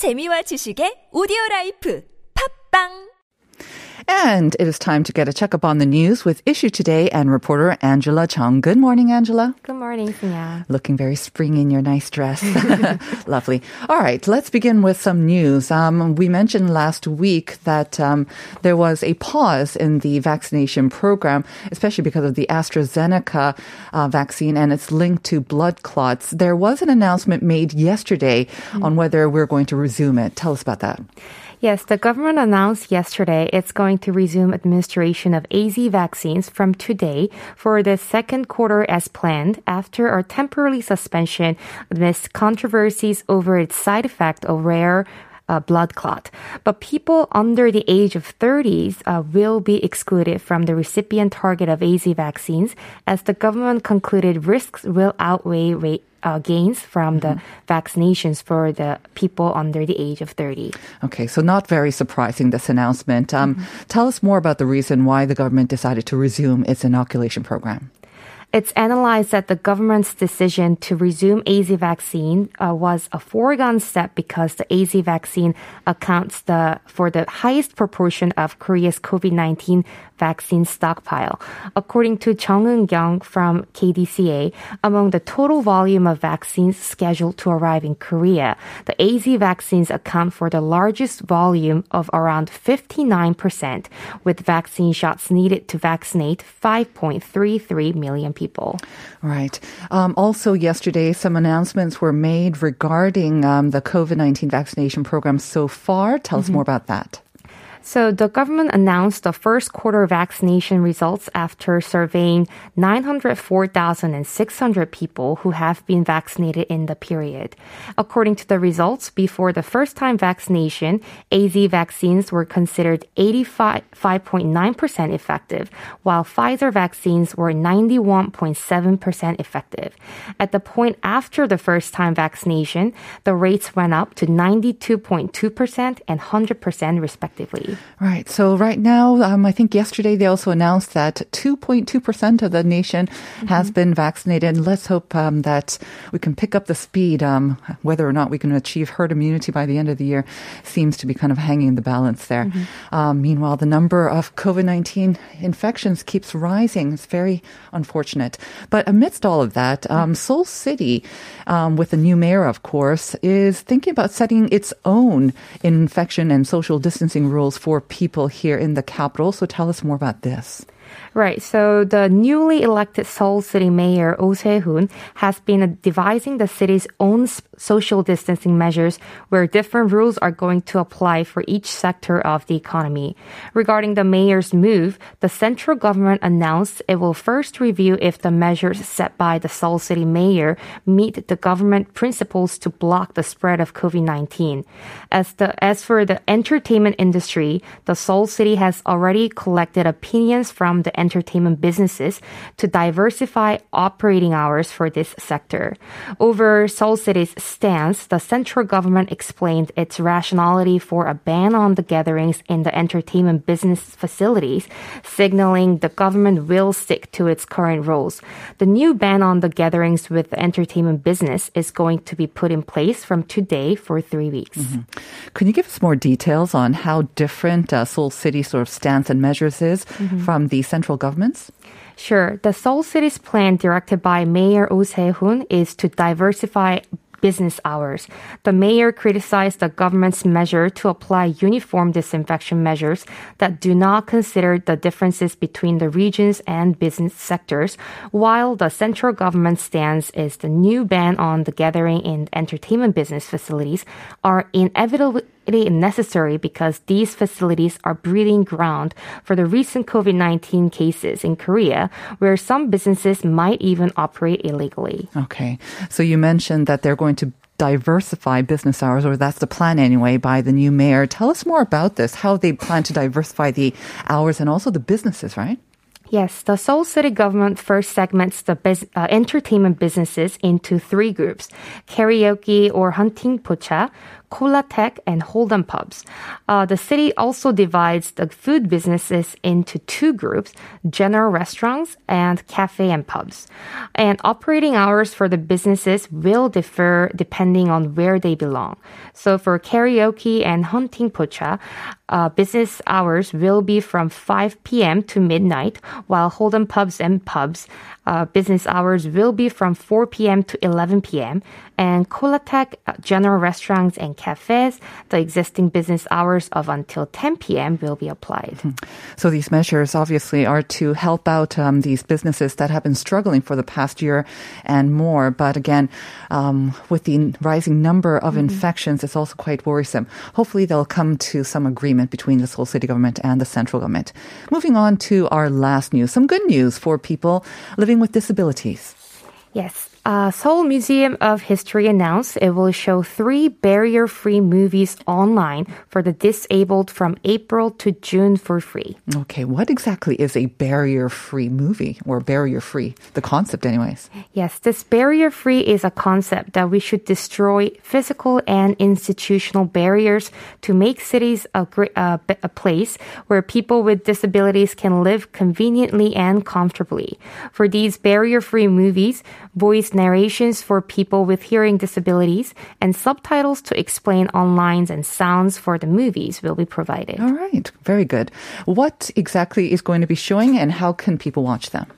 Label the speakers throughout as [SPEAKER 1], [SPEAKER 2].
[SPEAKER 1] 재미와 지식의 오디오 라이프. 팝빵
[SPEAKER 2] And it is time to get a checkup on the news with Issue Today and reporter Angela Chung. Good morning, Angela.
[SPEAKER 3] Good morning, Sonia.
[SPEAKER 2] Looking very springy in your nice dress. Lovely. All right, let's begin with some news. Um, we mentioned last week that um, there was a pause in the vaccination program, especially because of the AstraZeneca uh, vaccine and it's link to blood clots. There was an announcement made yesterday mm. on whether we're going to resume it. Tell us about that.
[SPEAKER 3] Yes, the government announced yesterday it's going to resume administration of AZ vaccines from today for the second quarter as planned after a temporary suspension amidst controversies over its side effect of rare uh, blood clot. But people under the age of 30s uh, will be excluded from the recipient target of AZ vaccines as the government concluded risks will outweigh rate, uh, gains from the mm-hmm. vaccinations for the people under the age of 30.
[SPEAKER 2] Okay, so not very surprising, this announcement. Um, mm-hmm. Tell us more about the reason why the government decided to resume its inoculation program.
[SPEAKER 3] It's analyzed that the government's decision to resume AZ vaccine uh, was a foregone step because the AZ vaccine accounts the, for the highest proportion of Korea's COVID-19 vaccine stockpile. According to Chung Eun-kyung from KDCA, among the total volume of vaccines scheduled to arrive in Korea, the AZ vaccines account for the largest volume of around 59%, with vaccine shots needed to vaccinate 5.33 million people.
[SPEAKER 2] Right. Um, also, yesterday, some announcements were made regarding um, the COVID 19 vaccination program so far. Tell mm-hmm. us more about that.
[SPEAKER 3] So the government announced the first quarter vaccination results after surveying 904,600 people who have been vaccinated in the period. According to the results, before the first time vaccination, AZ vaccines were considered 85.9% effective, while Pfizer vaccines were 91.7% effective. At the point after the first time vaccination, the rates went up to 92.2% and 100% respectively.
[SPEAKER 2] Right. So right now, um, I think yesterday they also announced that 2.2% of the nation mm-hmm. has been vaccinated. And let's hope um, that we can pick up the speed. Um, whether or not we can achieve herd immunity by the end of the year seems to be kind of hanging in the balance there. Mm-hmm. Um, meanwhile, the number of COVID-19 infections keeps rising. It's very unfortunate. But amidst all of that, um, mm-hmm. Seoul City, um, with the new mayor, of course, is thinking about setting its own infection and social distancing rules for people here in the capital. So tell us more about this.
[SPEAKER 3] Right. So the newly elected Seoul City Mayor Oh Se-hoon has been devising the city's own social distancing measures where different rules are going to apply for each sector of the economy. Regarding the mayor's move, the central government announced it will first review if the measures set by the Seoul City Mayor meet the government principles to block the spread of COVID-19. As the as for the entertainment industry, the Seoul City has already collected opinions from the entertainment businesses to diversify operating hours for this sector. Over Seoul City's stance, the central government explained its rationality for a ban on the gatherings in the entertainment business facilities, signaling the government will stick to its current rules. The new ban on the gatherings with the entertainment business is going to be put in place from today for three weeks. Mm-hmm.
[SPEAKER 2] Can you give us more details on how different uh, Seoul City sort of stance and measures is mm-hmm. from the central central governments?
[SPEAKER 3] Sure. The Seoul City's plan, directed by Mayor Oh Se-hoon, is to diversify business hours. The mayor criticized the government's measure to apply uniform disinfection measures that do not consider the differences between the regions and business sectors, while the central government stance is the new ban on the gathering in entertainment business facilities are inevitably necessary because these facilities are breeding ground for the recent COVID 19 cases in Korea, where some businesses might even operate illegally.
[SPEAKER 2] Okay. So you mentioned that they're going to diversify business hours, or that's the plan anyway, by the new mayor. Tell us more about this, how they plan to diversify the hours and also the businesses, right?
[SPEAKER 3] Yes, the Seoul City government first segments the biz, uh, entertainment businesses into three groups karaoke or hunting pocha, Colatech, and Hold'em pubs. Uh, the city also divides the food businesses into two groups, general restaurants and cafe and pubs. And operating hours for the businesses will differ depending on where they belong. So for karaoke and hunting pocha, uh, business hours will be from 5 p.m. to midnight, while Hold'em pubs and pubs uh, business hours will be from 4 p.m. to 11 p.m. And Colatech uh, general restaurants and cafes, the existing business hours of until 10 p.m. will be applied.
[SPEAKER 2] So these measures obviously are to help out um, these businesses that have been struggling for the past year and more. But again, um, with the rising number of infections, it's also quite worrisome. Hopefully, they'll come to some agreement between the Seoul City government and the central government. Moving on to our last news, some good news for people living with disabilities.
[SPEAKER 3] Yes. Uh, Seoul Museum of History announced it will show three barrier free movies online for the disabled from April to June for free.
[SPEAKER 2] Okay, what exactly is a barrier-free movie or barrier-free? The concept, anyways.
[SPEAKER 3] Yes, this barrier free is a concept that we should destroy physical and institutional barriers to make cities a, great, uh, a place where people with disabilities can live conveniently and comfortably. For these barrier free movies, voice narrations for people with hearing disabilities and subtitles to explain on lines and sounds for the movies will be provided.
[SPEAKER 2] All right, very good. What exactly is going to be showing, and how can people watch them?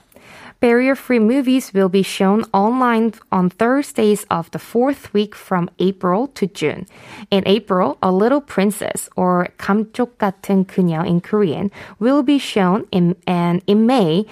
[SPEAKER 3] Barrier free movies will be shown online on Thursdays of the fourth week from April to June. In April, A Little Princess or 감쪽 같은 그녀 in Korean will be shown in, and in May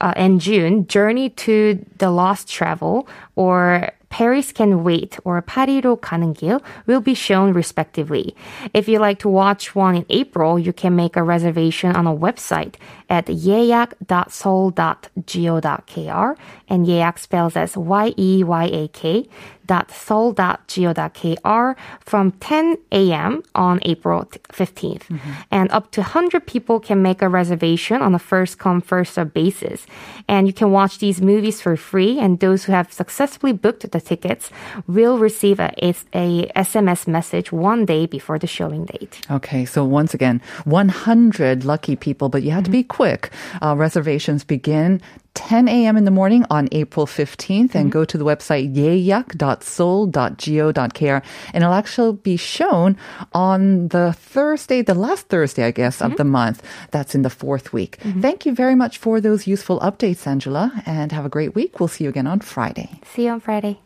[SPEAKER 3] uh, and June, Journey to the Lost Travel or Paris Can Wait or 파리로 가는 길 will be shown respectively. If you like to watch one in April, you can make a reservation on a website at yeyak.seoul.go.kr and yeyak spells as Y-E-Y-A-K dot seoul.go.kr from 10 a.m. on April 15th. Mm-hmm. And up to 100 people can make a reservation on a first come, first served basis. And you can watch these movies for free. And those who have successfully booked the tickets will receive a, a SMS message one day before the showing date.
[SPEAKER 2] Okay, so once again, 100 lucky people, but you have to be mm-hmm. Quick. Uh, reservations begin 10 a.m. in the morning on April 15th and mm-hmm. go to the website yeyak.seoul.go.kr and it'll actually be shown on the Thursday, the last Thursday, I guess, of mm-hmm. the month. That's in the fourth week. Mm-hmm. Thank you very much for those useful updates, Angela, and have a great week. We'll see you again on Friday.
[SPEAKER 3] See you on Friday.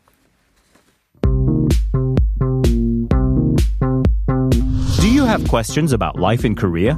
[SPEAKER 4] Do you have questions about life in Korea?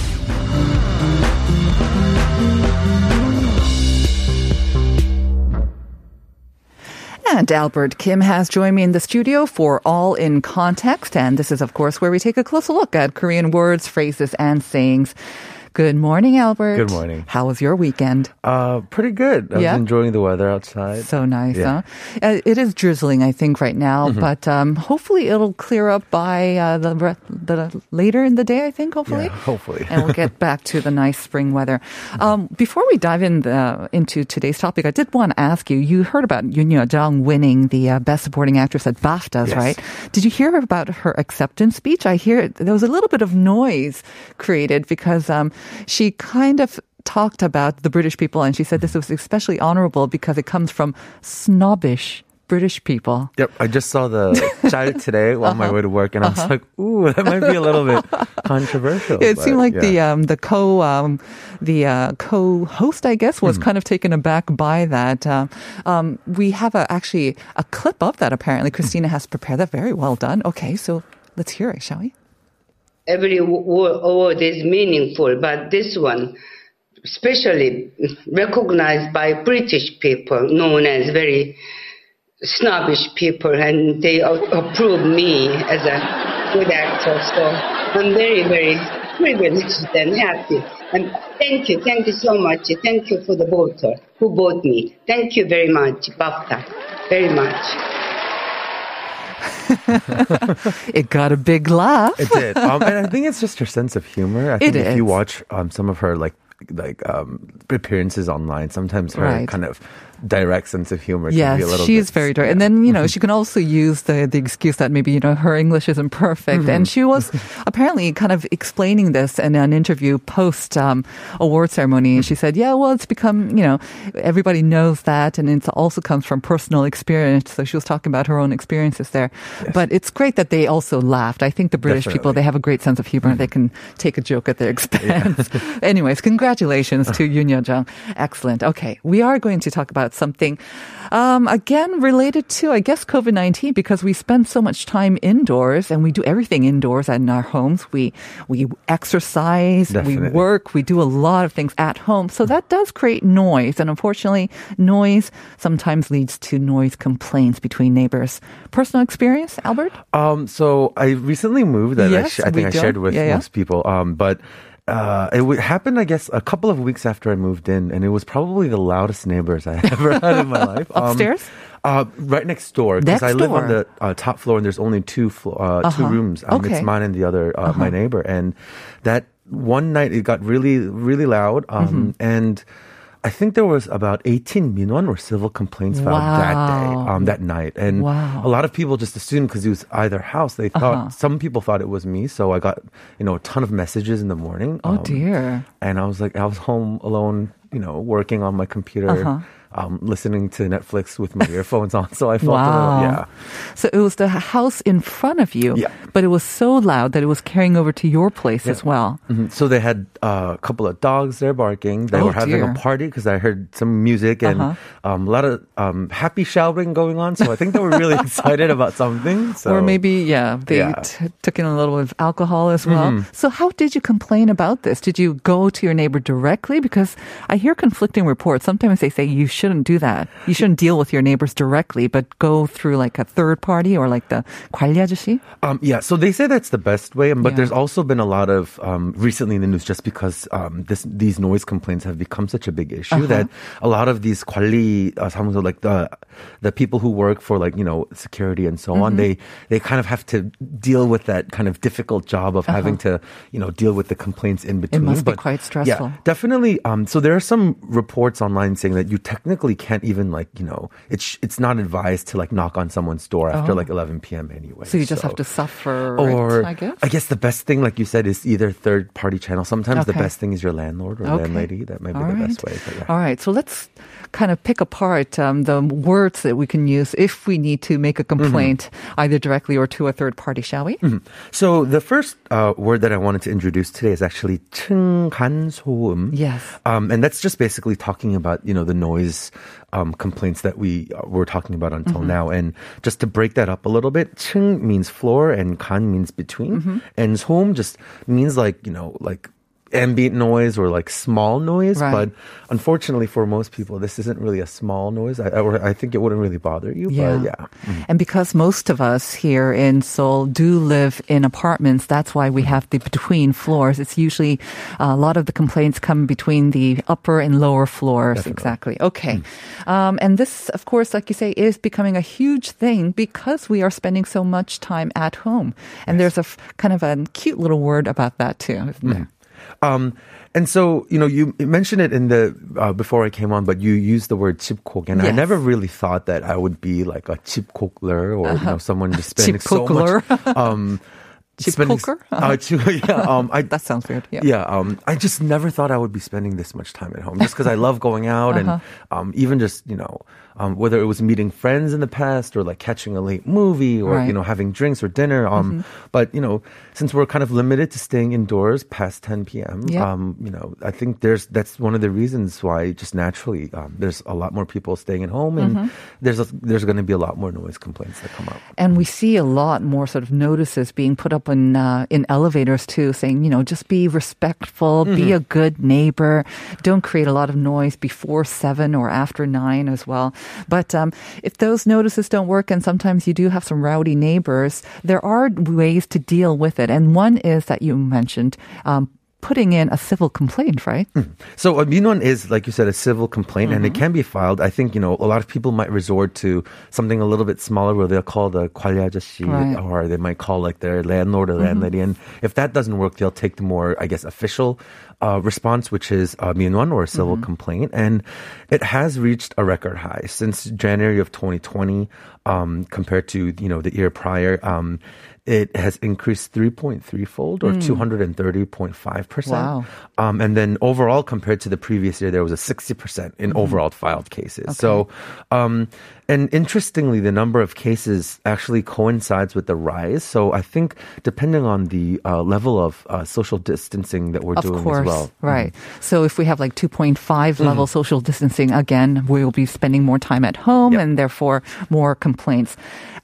[SPEAKER 2] And Albert Kim has joined me in the studio for All in Context. And this is, of course, where we take a closer look at Korean words, phrases, and sayings. Good morning, Albert.
[SPEAKER 5] Good morning.
[SPEAKER 2] How was your weekend?
[SPEAKER 5] Uh, pretty good. I
[SPEAKER 2] Yeah?
[SPEAKER 5] was enjoying the weather outside.
[SPEAKER 2] So nice,
[SPEAKER 5] Yeah.
[SPEAKER 2] huh? Uh, it is drizzling, I think, right now, but um, hopefully it'll clear up by uh, the, re- the later in the day. I think, hopefully.
[SPEAKER 5] Yeah, hopefully.
[SPEAKER 2] and we'll get back to the nice spring weather. Um, before we dive in the, into today's topic, I did want to ask you. You heard about Youn Yuh-jung winning the uh, Best Supporting Actress at BAFTAs,
[SPEAKER 5] Yes.
[SPEAKER 2] right? Did you hear about her acceptance speech? I hear there was a little bit of noise created because um, she kind of talked about the British people, and she said this was especially honorable because it comes from snobbish British people.
[SPEAKER 5] Yep, I just saw the child today on
[SPEAKER 2] Uh-huh.
[SPEAKER 5] my way to work, and I was like, "Ooh, that might be a little bit controversial."
[SPEAKER 2] It
[SPEAKER 5] but
[SPEAKER 2] seemed like the um, the co um, the uh, co-host, I guess, was kind of taken aback by that. Uh, um, we have a, actually a clip of that. Apparently, Christina has prepared that. Very well done. Okay, so let's hear it, shall we?
[SPEAKER 6] Every wo- award is meaningful, but this one, especially recognized by British people, known as very snobbish people, and they approve me as a good actor. So I'm very, very privileged and happy. And thank you, thank you so much. Thank you for the voter who voted me. Thank you very much, Bafta. Very much.
[SPEAKER 2] It got a big laugh.
[SPEAKER 5] It did, um, and I think it's just her sense of humor. I think
[SPEAKER 2] It
[SPEAKER 5] if you watch um, some of her like like um, appearances online, sometimes her
[SPEAKER 2] Right.
[SPEAKER 5] kind of direct sense of humor
[SPEAKER 2] Yes,
[SPEAKER 5] be a little.
[SPEAKER 2] she's
[SPEAKER 5] bit,
[SPEAKER 2] very direct.
[SPEAKER 5] yeah.
[SPEAKER 2] And then, you know, she can also use the, the excuse that maybe, you know, her English isn't perfect. And she was apparently kind of explaining this in an interview post um, award ceremony. And she said, yeah, well, it's become, you know, everybody knows that. And it also comes from personal experience. So she was talking about her own experiences there. But it's great that they also laughed. I think the British people, they have a great sense of humor. They can take a joke at their expense. Anyways, congratulations to Yoon Jung. Excellent. Okay. We are going to talk about something, um, again, related to, I guess, COVID-19 because we spend so much time indoors and we do everything indoors and in our homes. We, we exercise, we work, we do a lot of things at home. So that does create noise. And unfortunately, noise sometimes leads to noise complaints between neighbors. Personal experience, Albert?
[SPEAKER 5] Um, so I recently moved that I,
[SPEAKER 2] Yes,
[SPEAKER 5] sh- I think I
[SPEAKER 2] do.
[SPEAKER 5] shared with
[SPEAKER 2] Yeah, yeah.
[SPEAKER 5] most people. Um, but uh, it w- happened, I guess, a couple of weeks after I moved in, and it was probably the loudest neighbors I ever had in my life. Um,
[SPEAKER 2] Upstairs?
[SPEAKER 5] Uh, right next door, because I live on the uh, top floor, and there's only two flo- uh, two
[SPEAKER 2] Uh-huh.
[SPEAKER 5] rooms. Um,
[SPEAKER 2] Okay.
[SPEAKER 5] It's mine and the other, uh, my neighbor. And that one night, it got really, really loud. Um,
[SPEAKER 2] Mm-hmm.
[SPEAKER 5] And I think there was about 18 minwon or civil complaints filed that day, um, that night. And
[SPEAKER 2] Wow.
[SPEAKER 5] a lot of people just assumed because it was either house, they thought
[SPEAKER 2] Uh-huh.
[SPEAKER 5] some people thought it was me. So I got you know a ton of messages in the morning.
[SPEAKER 2] Oh,
[SPEAKER 5] um,
[SPEAKER 2] dear.
[SPEAKER 5] And I was like, I was home alone, you know, working on my computer.
[SPEAKER 2] Uh-huh.
[SPEAKER 5] Um, listening to Netflix with my earphones on, so I felt a
[SPEAKER 2] Wow.
[SPEAKER 5] little, yeah.
[SPEAKER 2] So it was the house in front of you,
[SPEAKER 5] Yeah.
[SPEAKER 2] but it was so loud that it was carrying over to your place as well.
[SPEAKER 5] Mhm. So they had uh, a couple of dogs there barking. They
[SPEAKER 2] Oh,
[SPEAKER 5] were having
[SPEAKER 2] dear.
[SPEAKER 5] a party because I heard some music and
[SPEAKER 2] Uh-huh.
[SPEAKER 5] um, a lot of um, happy shouting going on. So I think they were really excited about something. So
[SPEAKER 2] Or maybe, yeah, they
[SPEAKER 5] Yeah.
[SPEAKER 2] T- took in a little bit of alcohol as well. So how did you complain about this? Did you go to your neighbor directly? Because I hear conflicting reports. Sometimes they say you shouldn't do that. You shouldn't deal with your neighbors directly, but go through like a third party or like the 관리 아저씨.
[SPEAKER 5] Um, yeah, so they say that's the best way, but
[SPEAKER 2] Yeah.
[SPEAKER 5] there's also been a lot of um, recently in the news just because um, this these noise complaints have become such a big issue
[SPEAKER 2] Uh-huh.
[SPEAKER 5] that a lot of these 관리 uh, 사무소, like the the people who work for like you know security and so on,
[SPEAKER 2] Mm-hmm.
[SPEAKER 5] they they kind of have to deal with that kind of difficult job of having to you know deal with the complaints in between.
[SPEAKER 2] Uh-huh. must be
[SPEAKER 5] But,
[SPEAKER 2] quite stressful.
[SPEAKER 5] Yeah, definitely. Um, so there are some reports online saying that you technically can't even like you know it's it's not advised to like knock on someone's door after
[SPEAKER 2] Oh.
[SPEAKER 5] like 11 p.m. anyway.
[SPEAKER 2] So you just have to suffer,
[SPEAKER 5] Or
[SPEAKER 2] it, I guess.
[SPEAKER 5] the best thing, like you said, is either third party channel. Sometimes the
[SPEAKER 2] Okay.
[SPEAKER 5] best thing is your landlord or
[SPEAKER 2] Okay.
[SPEAKER 5] landlady. That might be
[SPEAKER 2] All
[SPEAKER 5] the
[SPEAKER 2] right.
[SPEAKER 5] best way. But yeah.
[SPEAKER 2] All right. So let's kind of pick apart um, the words that we can use if we need to make a
[SPEAKER 5] Mm-hmm.
[SPEAKER 2] complaint, either directly or to a third party, shall we?
[SPEAKER 5] So the first uh, word that I wanted to introduce today is actually 층간소음.
[SPEAKER 2] Yes.
[SPEAKER 5] Um, and that's just basically talking about, you know, the noise um, complaints that we uh, were talking about until
[SPEAKER 2] mm-hmm.
[SPEAKER 5] now. And just to break that up a little bit, ching means floor and kan means between.
[SPEAKER 2] Mm-hmm.
[SPEAKER 5] And home just means like, you know, like ambient noise or like small noise.
[SPEAKER 2] Right.
[SPEAKER 5] But unfortunately for most people, this isn't really a small noise. I, or I think it wouldn't really bother you. But yeah.
[SPEAKER 2] And because most of us here in Seoul do live in apartments, that's why we have the between floors. It's usually uh, a lot of the complaints come between the upper and lower floors. Exactly. Okay. Um, and this, of course, like you say, is becoming a huge thing because we are spending so much time at home. And there's a f- kind of a cute little word about that too, isn't there?
[SPEAKER 5] Um, and so, you know, you mentioned it in the uh, before I came on, but you used the word chipkok, and I never really thought that I would be like a chipkokler or you know someone just spending so much. Um, spending-
[SPEAKER 2] Chipkoker?
[SPEAKER 5] Uh, chi- yeah, um, I,
[SPEAKER 2] That sounds weird. Yeah.
[SPEAKER 5] yeah, um, I just never thought I would be spending this much time at home, just because I love going out
[SPEAKER 2] Uh-huh.
[SPEAKER 5] and um, even just you know um, whether it was meeting friends in the past or like catching a late movie or
[SPEAKER 2] Right. Mm-hmm.
[SPEAKER 5] you know having drinks or dinner. Um, but you know since we're kind of limited to staying indoors past 10 p.m.
[SPEAKER 2] Yeah.
[SPEAKER 5] Um, you know I think there's that's one of the reasons why just naturally um, there's a lot more people staying at home and
[SPEAKER 2] Mm-hmm.
[SPEAKER 5] there's a, there's going to be a lot more noise complaints that come up.
[SPEAKER 2] And we see a lot more sort of notices being put up in uh, in elevators too, saying you know just be respectful, be a good neighbor, don't create a lot of noise before seven or after nine as well. But um, if those notices don't work, and sometimes you do have some rowdy neighbors, there are ways to deal with it. And one is that you mentioned. Um, putting in a civil complaint, right? Mm.
[SPEAKER 5] So a Minwon is, like you said, a civil complaint, mm-hmm. and it mm-hmm. can be filed. I think you know a lot of people might resort to something a little bit smaller, where they'll call the 관리아저씨,
[SPEAKER 2] right.
[SPEAKER 5] or they might call like their landlord or mm-hmm. landlady. Mm-hmm. And if that doesn't work, they'll take the more, I guess, official uh, response, which is uh, a Minwon or a civil mm-hmm. complaint, and it has reached a record high since January of 2020, um, compared to you know the year prior. Um, it has increased 3.3 fold or 230.5 percent.
[SPEAKER 2] Wow.
[SPEAKER 5] Um, and then overall, compared to the previous year, there was a 60% in overall filed cases. So, um, and interestingly, the number of cases actually coincides with the rise. So I think depending on the uh, level of uh, social distancing that we're
[SPEAKER 2] Of
[SPEAKER 5] doing
[SPEAKER 2] course,
[SPEAKER 5] as well.
[SPEAKER 2] right. So if we have like 2.5 level social distancing, again, we'll be spending more time at home
[SPEAKER 5] Yep.
[SPEAKER 2] and therefore more complaints.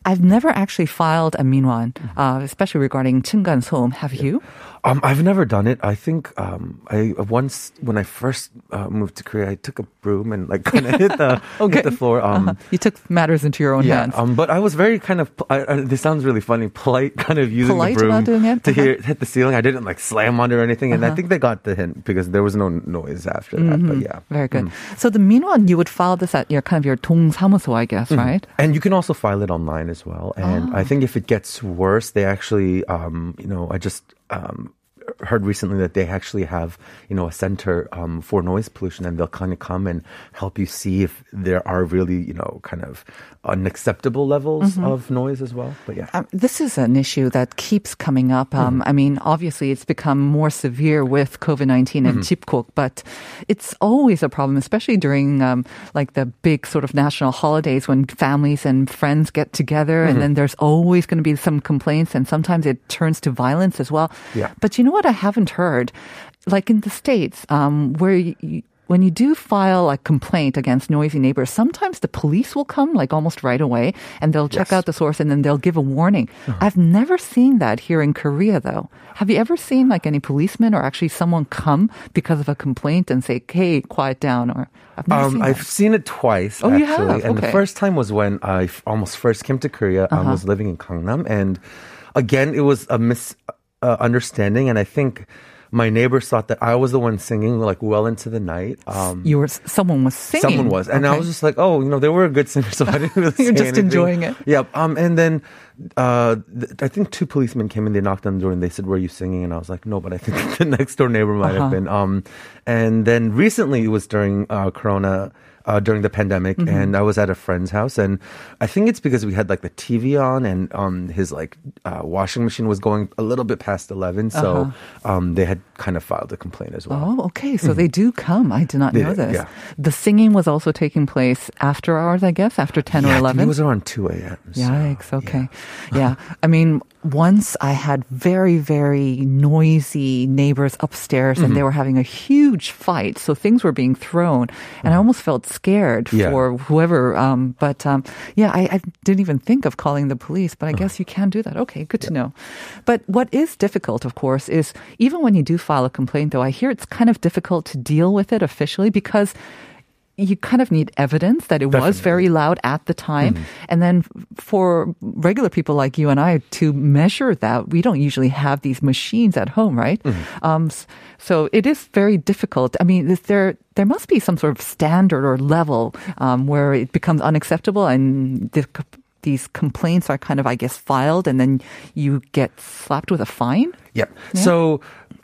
[SPEAKER 2] I've never actually filed a minwon, uh, especially regarding 층간 home, Have you?
[SPEAKER 5] Um, I've never done it. I think um, I once when I first uh, moved to Korea, I took a broom and like kind of hit the okay. hit the floor. Um, uh-huh.
[SPEAKER 2] You took matters into your own
[SPEAKER 5] yeah,
[SPEAKER 2] hands.
[SPEAKER 5] Um, but I was very kind of. I, I, this sounds really funny. Polite, kind of using
[SPEAKER 2] polite
[SPEAKER 5] the broom
[SPEAKER 2] doing it?
[SPEAKER 5] to
[SPEAKER 2] uh-huh.
[SPEAKER 5] hit, hit the ceiling. I didn't like slam on it or anything, and uh-huh. I think they got the hint because there was no noise after that. Mm-hmm. But yeah,
[SPEAKER 2] very good.
[SPEAKER 5] Mm.
[SPEAKER 2] So the minwon, you would file this at your kind of your 동사무소, I guess,
[SPEAKER 5] mm.
[SPEAKER 2] right?
[SPEAKER 5] And you can also file it online as well. And
[SPEAKER 2] oh.
[SPEAKER 5] I think if it gets worse they actually, um, you know, I just. Um, heard recently that they actually have you know a center um, for noise pollution and they'll kind of come and help you see if there are really you know kind of unacceptable levels
[SPEAKER 2] Mm-hmm.
[SPEAKER 5] of noise as well but yeah
[SPEAKER 2] Um, this is an issue that keeps coming up. Um,
[SPEAKER 5] Mm-hmm.
[SPEAKER 2] I mean, obviously, it's become more severe with COVID 19 and
[SPEAKER 5] Mm-hmm.
[SPEAKER 2] 집콕, but it's always a problem, especially during um, like the big sort of national holidays when families and friends get together,
[SPEAKER 5] Mm-hmm.
[SPEAKER 2] and then there's always going to be some complaints, and sometimes it turns to violence as well.
[SPEAKER 5] Yeah.
[SPEAKER 2] But you know what? I haven't heard, like in the states, um, where you, you when you do file a complaint against noisy neighbors, sometimes the police will come like almost right away and they'll check
[SPEAKER 5] Yes.
[SPEAKER 2] out the source and then they'll give a warning.
[SPEAKER 5] Uh-huh.
[SPEAKER 2] I've never seen that here in Korea though. Have you ever seen like any policeman or actually someone come because of a complaint and say, "Hey, quiet down"? Or I've never
[SPEAKER 5] Um,
[SPEAKER 2] seen
[SPEAKER 5] I've seen it twice.
[SPEAKER 2] Oh, you
[SPEAKER 5] actually.
[SPEAKER 2] have?
[SPEAKER 5] And the
[SPEAKER 2] Uh-huh.
[SPEAKER 5] first time was when I f- almost first came to Korea. I was living in Gangnam, and again, it was a misunderstanding. and I think my neighbors thought that I was the one singing like well into the night. Um,
[SPEAKER 2] You were someone was singing.
[SPEAKER 5] Someone was, and I was just like, "Oh, you know, they were a good singer, so I didn't really."
[SPEAKER 2] You're just
[SPEAKER 5] anything.
[SPEAKER 2] enjoying it.
[SPEAKER 5] Yeah. Um. And then, uh, th- I think two policemen came in. They knocked on the door and they said, "Were you singing?" And I was like, "No," but I think the next door neighbor might
[SPEAKER 2] Uh-huh.
[SPEAKER 5] have been. Um. And then recently, it was during uh, Corona. Uh, during the pandemic,
[SPEAKER 2] Mm-hmm.
[SPEAKER 5] and I was at a friend's house, and I think it's because we had like the TV on, and um, his like uh, washing machine was going a little bit past eleven, so um, they had kind of filed a complaint as well.
[SPEAKER 2] Oh, okay. So they do come. I did not
[SPEAKER 5] They
[SPEAKER 2] know this.
[SPEAKER 5] yeah.
[SPEAKER 2] The singing was also taking place after hours, I guess, after 10
[SPEAKER 5] Yeah,
[SPEAKER 2] or 11.
[SPEAKER 5] It was around two a.m. so,
[SPEAKER 2] Yikes. Okay. Yeah. I mean, once I had very, very noisy neighbors upstairs and they
[SPEAKER 5] Mm-hmm.
[SPEAKER 2] were having a huge fight. So things were being thrown and I almost felt scared
[SPEAKER 5] Yeah.
[SPEAKER 2] for whoever. Um, but, um, yeah, I, I didn't even think of calling the police, but I guess you can do that. Okay. Good to know. But what is difficult, of course, is even when you do file a complaint, though, I hear it's kind of difficult to deal with it officially because you kind of need evidence that it was very loud at the time. And then for regular people like you and I to measure that, we don't usually have these machines at home, right? Um, so it is very difficult. I mean, is there, there must be some sort of standard or level um, where it becomes unacceptable and the, these complaints are kind of, I guess, filed and then you get slapped with a fine?
[SPEAKER 5] Yep. So,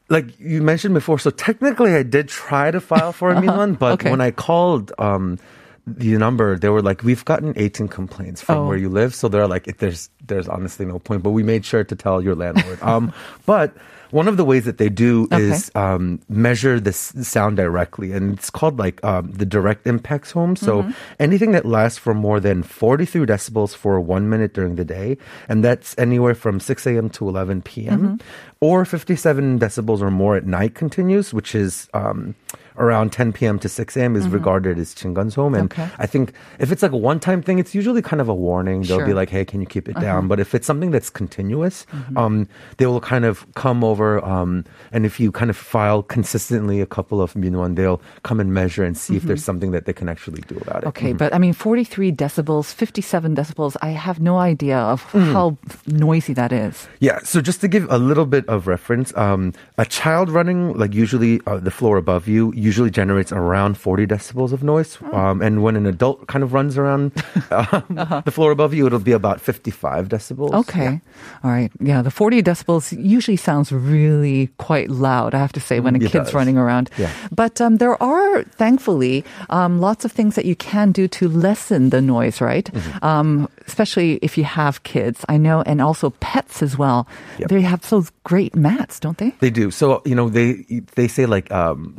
[SPEAKER 5] like you mentioned before, so technically I did try to file for a Milan, but
[SPEAKER 2] Uh-huh. Okay.
[SPEAKER 5] when I called um, the number, they were like, "We've gotten 18 complaints from
[SPEAKER 2] Oh.
[SPEAKER 5] where you live," so they're like, "There's there's honestly no point." But we made sure to tell your landlord. um, but one of the ways that they do
[SPEAKER 2] Okay.
[SPEAKER 5] is um, measure the s- sound directly, and it's called like um, the direct impacts home. So
[SPEAKER 2] Mm-hmm.
[SPEAKER 5] anything that lasts for more than 43 decibels for one minute during the day, and that's anywhere from 6 a.m. to 11 p.m.
[SPEAKER 2] Mm-hmm.
[SPEAKER 5] or 57 decibels or more at night continues, which is um, around 10 p.m. to 6 a.m. is regarded as chingansom. And
[SPEAKER 2] Mm-hmm. Okay.
[SPEAKER 5] I think if it's like a one-time thing, it's usually kind of a warning. They'll be
[SPEAKER 2] Sure. Uh-huh.
[SPEAKER 5] like, "Hey, can you keep it down?" But if it's something that's continuous,
[SPEAKER 2] Mm-hmm.
[SPEAKER 5] um, they will kind of come over. Um, and if you kind of file consistently a couple of minwon, they'll come and measure and see if there's something that they can actually do about it.
[SPEAKER 2] Mm-hmm. Okay, but I mean, 43 decibels, 57 decibels, I have no idea of
[SPEAKER 5] Mm.
[SPEAKER 2] how noisy that is.
[SPEAKER 5] Yeah, so just to give a little bit of reference, um, a child running, like usually uh, the floor above you, usually generates around 40 decibels of noise. Um, and when an adult kind of runs around um, the floor above you, it'll be about 55 decibels.
[SPEAKER 2] Okay. All right. Yeah, the 40 decibels usually sounds really quite loud, I have to say, when a
[SPEAKER 5] It
[SPEAKER 2] kid's
[SPEAKER 5] does.
[SPEAKER 2] running around.
[SPEAKER 5] Yeah.
[SPEAKER 2] But um, there are, thankfully, um, lots of things that you can do to lessen the noise, right?
[SPEAKER 5] Mm-hmm.
[SPEAKER 2] Um, especially if you have kids, I know, and also pets as well.
[SPEAKER 5] Yep.
[SPEAKER 2] They have those great mats, don't they?
[SPEAKER 5] They do. So you know, they they say like um,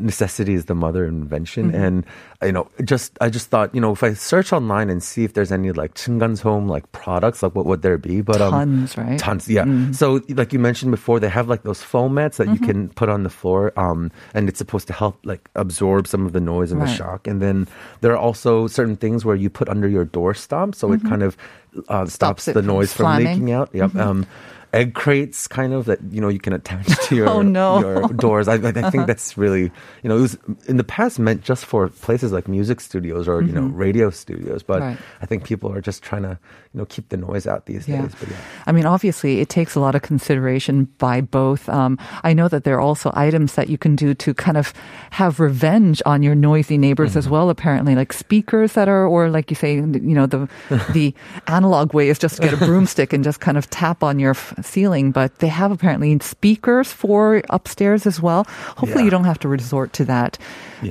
[SPEAKER 5] is the mother of invention,
[SPEAKER 2] Mm-hmm.
[SPEAKER 5] and you know, just I just thought you know if I search online and see if there's any like Chingan's home like products, like what would there be? But um,
[SPEAKER 2] Tons, right? Mm-hmm.
[SPEAKER 5] Tons, yeah. So like you mentioned before, they have like those foam mats that you can put on the floor, um, and it's supposed to help like absorb some of the noise and the shock. And then there are also certain things where you put under your door stop, so it kind of uh, stops,
[SPEAKER 2] Mm-hmm.
[SPEAKER 5] the noise from
[SPEAKER 2] slamming.
[SPEAKER 5] leaking out. Yep. Um, egg crates kind of that you know you can attach to your
[SPEAKER 2] Oh, no.
[SPEAKER 5] your doors. I, I think uh-huh. that's really you know it was in the past meant just for places like music studios or you know mm-hmm. radio studios, but
[SPEAKER 2] Right.
[SPEAKER 5] I think people are just trying to you know keep the noise out these
[SPEAKER 2] Yeah.
[SPEAKER 5] days. But yeah.
[SPEAKER 2] I mean, obviously, it takes a lot of consideration by both. Um, I know that there are also items that you can do to kind of have revenge on your noisy neighbors as mm-hmm. well. Apparently, like speakers that are, or like you say, you know, the the analog way is just to get a broomstick and just kind of tap on your f- ceiling. But they have apparently speakers for upstairs as well. Hopefully,
[SPEAKER 5] Yeah.
[SPEAKER 2] you don't have to resort to that.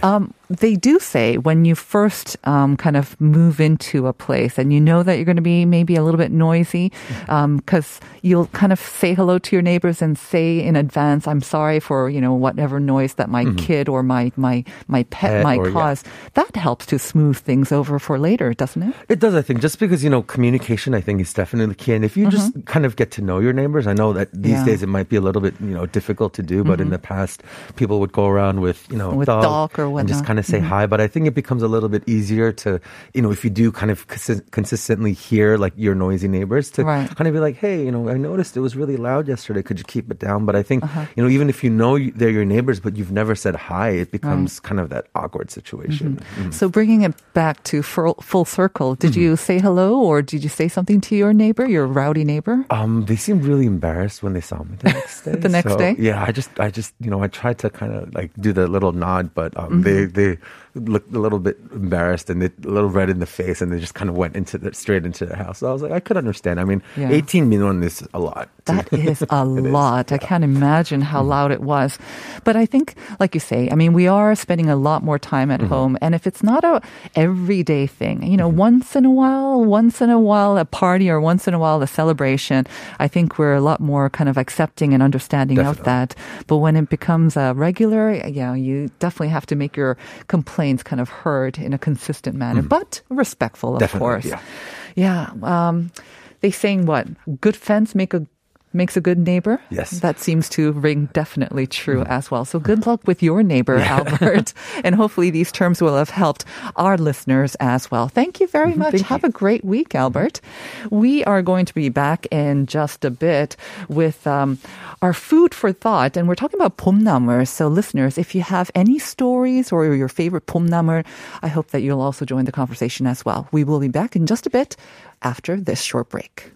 [SPEAKER 2] Um, they do say when you first um, kind of move into a place and you know that you're going to be maybe a little bit noisy because you'll kind of say hello to your neighbors and say in advance, "I'm sorry for you know whatever noise that my kid or my my my pet might
[SPEAKER 5] or, yeah.
[SPEAKER 2] cause." That helps to smooth things over for later, doesn't it?
[SPEAKER 5] It does, I think, just because, you know, communication, I think, is definitely key. And if you just kind of get to know your neighbors, I know that these
[SPEAKER 2] Mm-hmm. Yeah. Mm-hmm.
[SPEAKER 5] days it might be a little bit, you know, difficult to do, but in the past, people would go around with, you know,
[SPEAKER 2] With
[SPEAKER 5] dog,
[SPEAKER 2] dog or
[SPEAKER 5] and just kind of say hi. But I think it becomes a little bit easier to, you know, if you do kind of consi- consistently hear like your noisy neighbors to
[SPEAKER 2] Right.
[SPEAKER 5] kind of be like, hey, you know, I noticed it was really loud yesterday. Could you keep it down? But I think,
[SPEAKER 2] Uh-huh.
[SPEAKER 5] you know, even if you know they're your neighbors, but you've never said hi, it becomes kind of that awkward situation.
[SPEAKER 2] Mm-hmm. So bringing it back to full, full circle, did you say hello or did you say something to your neighbor, your rowdy neighbor?
[SPEAKER 5] Um, they seemed really embarrassed when they saw me the next day.
[SPEAKER 2] The next
[SPEAKER 5] So,
[SPEAKER 2] day?
[SPEAKER 5] Yeah, I just, I just, you know, I tried to kind of like do the little nod, but um, they,
[SPEAKER 2] Mm-hmm.
[SPEAKER 5] they looked a little bit embarrassed and they, a little red in the face, and they just kind of went into the straight into the house. So I was like, I could understand. I mean,
[SPEAKER 2] Yeah.
[SPEAKER 5] 18 minwon is a lot.
[SPEAKER 2] That is a lot. I can't imagine how
[SPEAKER 5] Mm-hmm.
[SPEAKER 2] loud it was. But I think, like you say, I mean, we are spending a lot more time at
[SPEAKER 5] Mm-hmm.
[SPEAKER 2] home. And if it's not a everyday thing, you know,
[SPEAKER 5] Mm-hmm.
[SPEAKER 2] once in a while, once in a while, a party or once in a while, a celebration, I think we're a lot more kind of accepting and understanding of that. But when it becomes a regular, yeah, you definitely have to make your complaints kind of heard in a consistent manner, but respectful, of.
[SPEAKER 5] Definitely,
[SPEAKER 2] course.
[SPEAKER 5] yeah.
[SPEAKER 2] Yeah. Um, they saying what? Good fence make a makes a good neighbor.
[SPEAKER 5] Yes.
[SPEAKER 2] That seems to ring definitely true mm. as well. So good luck with your neighbor, Albert. and hopefully these terms will have helped our listeners as well. Thank you very mm-hmm. much. Thank have you. a great week, Albert. We are going to be back in just a bit with um, our food for thought. And we're talking about pomnamer. So listeners, if you have any stories or your favorite pomnamer, I hope that you'll also join the conversation as well. We will be back in just a bit after this short break.